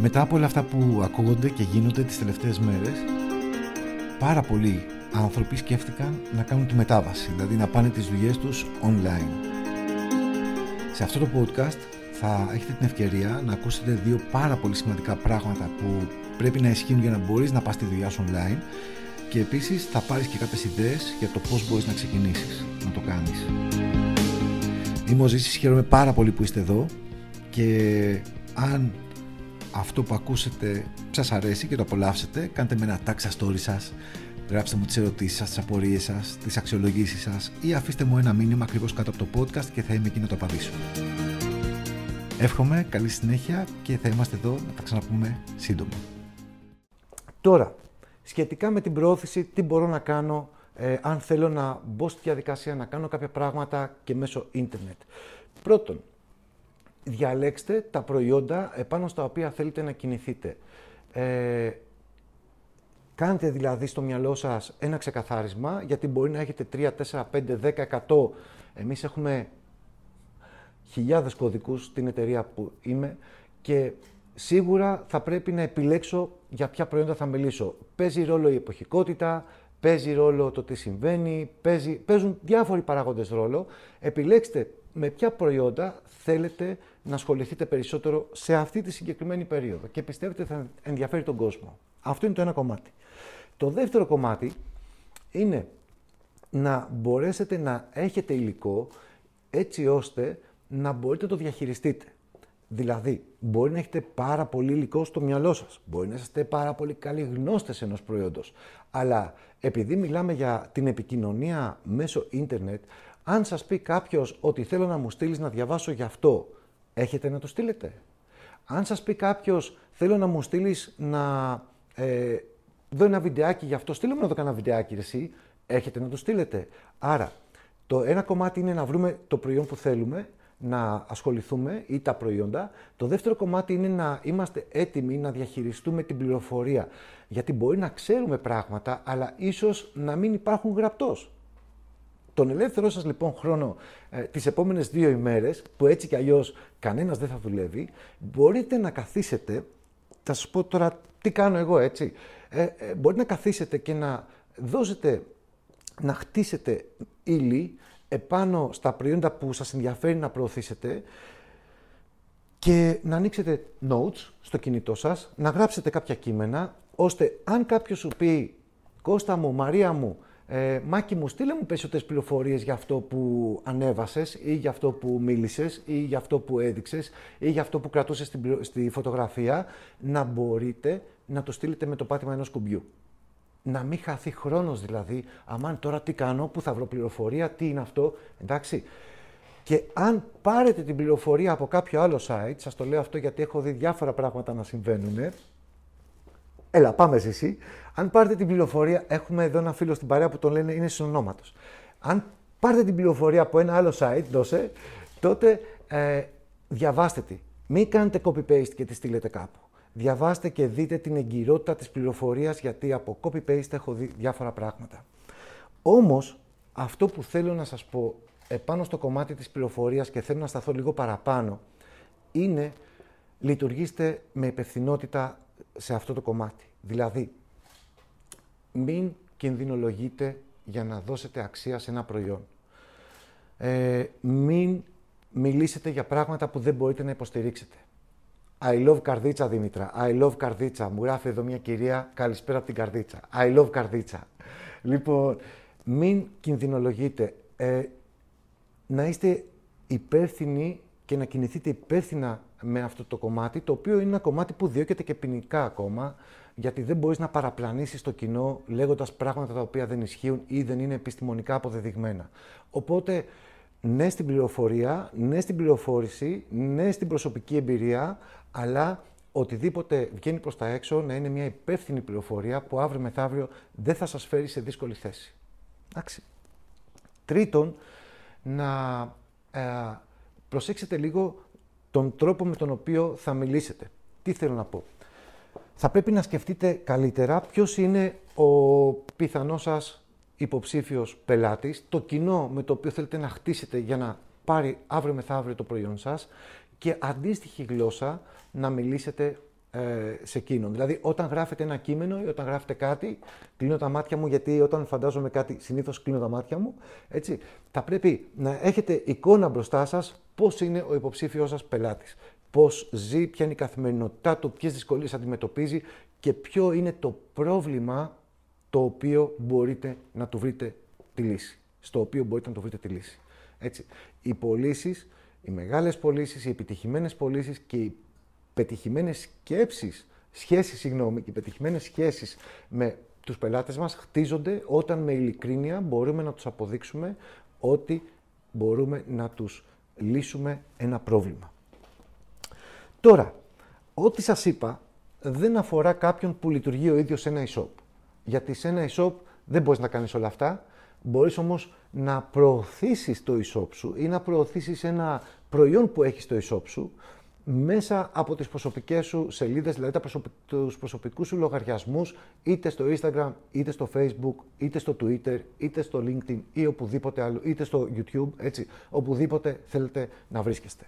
Μετά από όλα αυτά που ακούγονται και γίνονται τις τελευταίες μέρες, πάρα πολλοί άνθρωποι σκέφτηκαν να κάνουν τη μετάβαση, δηλαδή να πάνε τις δουλειές τους online. Σε αυτό το podcast θα έχετε την ευκαιρία να ακούσετε δύο πάρα πολύ σημαντικά πράγματα που πρέπει να ισχύουν για να μπορείς να πας τη δουλειά σου online και επίσης θα πάρεις και κάποιες ιδέες για το πώς μπορείς να ξεκινήσεις να το κάνεις. Είμαι ο Ζήσης, χαίρομαι πάρα πολύ που είστε εδώ και αν αυτό που ακούσετε σας αρέσει και το απολαύσετε, κάντε με ένα tag στα story σας, γράψτε μου τις ερωτήσεις σας, τις απορίες σας, τις αξιολογήσεις σας ή αφήστε μου ένα μήνυμα ακριβώς κάτω από το podcast και θα είμαι εκεί να το απαντήσω. Εύχομαι καλή συνέχεια και θα είμαστε εδώ να τα ξαναπούμε σύντομα. Τώρα, σχετικά με την προώθηση, τι μπορώ να κάνω ε, αν θέλω να μπω στη διαδικασία να κάνω κάποια πράγματα και μέσω ίντερνετ. Πρώτον, διαλέξτε τα προϊόντα επάνω στα οποία θέλετε να κινηθείτε. Ε, κάντε δηλαδή στο μυαλό σας ένα ξεκαθάρισμα, γιατί μπορεί να έχετε 3, 4, 5, 10, 100. Εμείς έχουμε χιλιάδες κωδικούς στην εταιρεία που είμαι και σίγουρα θα πρέπει να επιλέξω για ποια προϊόντα θα μιλήσω. Παίζει ρόλο η εποχικότητα, παίζει ρόλο το τι συμβαίνει, παίζει, παίζουν διάφοροι παράγοντες ρόλο. Επιλέξτε με ποια προϊόντα θέλετε να ασχοληθείτε περισσότερο σε αυτή τη συγκεκριμένη περίοδο και πιστεύετε θα ενδιαφέρει τον κόσμο. Αυτό είναι το ένα κομμάτι. Το δεύτερο κομμάτι είναι να μπορέσετε να έχετε υλικό έτσι ώστε να μπορείτε να το διαχειριστείτε. Δηλαδή, μπορεί να έχετε πάρα πολύ υλικό στο μυαλό σας, μπορεί να είστε πάρα πολύ καλοί γνώστες ενός προϊόντος, αλλά επειδή μιλάμε για την επικοινωνία μέσω ίντερνετ, αν σας πει κάποιος ότι θέλω να μου στείλεις να διαβάσω γι' αυτό, έχετε να το στείλετε. Αν σας πει κάποιος θέλω να μου στείλεις να ε, δω ένα βιντεάκι γι' αυτό, στείλω μου να δω ένα βιντεάκι εσύ, έχετε να το στείλετε. Άρα, το ένα κομμάτι είναι να βρούμε το προϊόν που θέλουμε, να ασχοληθούμε ή τα προϊόντα. Το δεύτερο κομμάτι είναι να είμαστε έτοιμοι να διαχειριστούμε την πληροφορία. Γιατί μπορεί να ξέρουμε πράγματα, αλλά ίσως να μην υπάρχουν γραπτός. Τον ελεύθερό σας λοιπόν χρόνο ε, τις επόμενες δύο ημέρες, που έτσι κι αλλιώς κανένας δεν θα δουλεύει, μπορείτε να καθίσετε, θα σας πω τώρα τι κάνω εγώ έτσι, ε, ε, μπορείτε να καθίσετε και να δώσετε, να χτίσετε ύλη επάνω στα προϊόντα που σας ενδιαφέρει να προωθήσετε και να ανοίξετε notes στο κινητό σας, να γράψετε κάποια κείμενα, ώστε αν κάποιος σου πει «Κώστα μου, Μαρία μου, ε, Μάκη μου, στείλε μου περισσότερες πληροφορίες για αυτό που ανέβασες ή για αυτό που μίλησες ή για αυτό που έδειξες ή για αυτό που κρατούσες στη, στη φωτογραφία, να μπορείτε να το στείλετε με το πάτημα ενός κουμπιού να μην χαθεί χρόνος δηλαδή, αμάν τώρα τι κάνω, πού θα βρω πληροφορία, τι είναι αυτό, εντάξει. Και αν πάρετε την πληροφορία από κάποιο άλλο site, σας το λέω αυτό γιατί έχω δει διάφορα πράγματα να συμβαίνουν, έλα πάμε εσύ, αν πάρετε την πληροφορία, έχουμε εδώ ένα φίλο στην παρέα που τον λένε είναι συνονόματος. Αν πάρετε την πληροφορία από ένα άλλο site, δώσε, τότε ε, διαβάστε τη. Μην κάνετε copy-paste και τη στείλετε κάπου διαβάστε και δείτε την εγκυρότητα της πληροφορίας, γιατί από copy-paste έχω δει διάφορα πράγματα. Όμως, αυτό που θέλω να σας πω επάνω στο κομμάτι της πληροφορίας και θέλω να σταθώ λίγο παραπάνω, είναι λειτουργήστε με υπευθυνότητα σε αυτό το κομμάτι. Δηλαδή, μην κινδυνολογείτε για να δώσετε αξία σε ένα προϊόν. Ε, μην μιλήσετε για πράγματα που δεν μπορείτε να υποστηρίξετε. I love καρδίτσα, Δήμητρα. I love καρδίτσα. Μου γράφει εδώ μια κυρία, καλησπέρα από την καρδίτσα. I love καρδίτσα. Λοιπόν, μην κινδυνολογείτε. Ε, να είστε υπεύθυνοι και να κινηθείτε υπεύθυνα με αυτό το κομμάτι, το οποίο είναι ένα κομμάτι που διώκεται και ποινικά ακόμα, γιατί δεν μπορείς να παραπλανήσεις το κοινό λέγοντας πράγματα τα οποία δεν ισχύουν ή δεν είναι επιστημονικά αποδεδειγμένα. Οπότε, ναι στην πληροφορία, ναι στην πληροφόρηση, ναι στην προσωπική εμπειρία, αλλά οτιδήποτε βγαίνει προς τα έξω να είναι μια υπεύθυνη πληροφορία που αύριο μεθαύριο δεν θα σας φέρει σε δύσκολη θέση. Εντάξει. Τρίτον, να ε, προσέξετε λίγο τον τρόπο με τον οποίο θα μιλήσετε. Τι θέλω να πω. Θα πρέπει να σκεφτείτε καλύτερα ποιος είναι ο πιθανός σας υποψήφιος πελάτης, το κοινό με το οποίο θέλετε να χτίσετε για να πάρει αύριο μεθαύριο το προϊόν σας και αντίστοιχη γλώσσα να μιλήσετε ε, σε εκείνον. Δηλαδή, όταν γράφετε ένα κείμενο ή όταν γράφετε κάτι, κλείνω τα μάτια μου, γιατί όταν φαντάζομαι κάτι, συνήθως κλείνω τα μάτια μου. Έτσι, θα πρέπει να έχετε εικόνα μπροστά σας πώς είναι ο υποψήφιος σας πελάτης. Πώς ζει, ποια είναι η καθημερινότητά του, ποιες δυσκολίες αντιμετωπίζει και ποιο είναι το πρόβλημα το οποίο μπορείτε να του βρείτε τη λύση. Στο οποίο μπορείτε να του βρείτε τη λύση. Έτσι. Οι πωλήσεις, οι μεγάλες πωλήσεις, οι επιτυχημένες πωλήσεις και οι πετυχημένες σκέψεις, σχέσεις, συγγνώμη, και οι πετυχημένες σχέσεις με τους πελάτες μας χτίζονται όταν με ειλικρίνεια μπορούμε να τους αποδείξουμε ότι μπορούμε να τους λύσουμε ένα πρόβλημα. Τώρα, ό,τι σας είπα δεν αφορά κάποιον που λειτουργεί ο ίδιος σε ένα e-shop. Γιατί σε ένα e-shop δεν μπορείς να κάνεις όλα αυτά, μπορείς όμως να προωθήσεις το e-shop σου ή να προωθήσεις ένα προϊόν που έχεις στο e-shop σου, μέσα από τις προσωπικές σου σελίδες, δηλαδή τα τους προσωπικούς σου λογαριασμούς, είτε στο Instagram, είτε στο Facebook, είτε στο Twitter, είτε στο LinkedIn ή οπουδήποτε άλλο, είτε στο YouTube, έτσι, οπουδήποτε θέλετε να βρίσκεστε.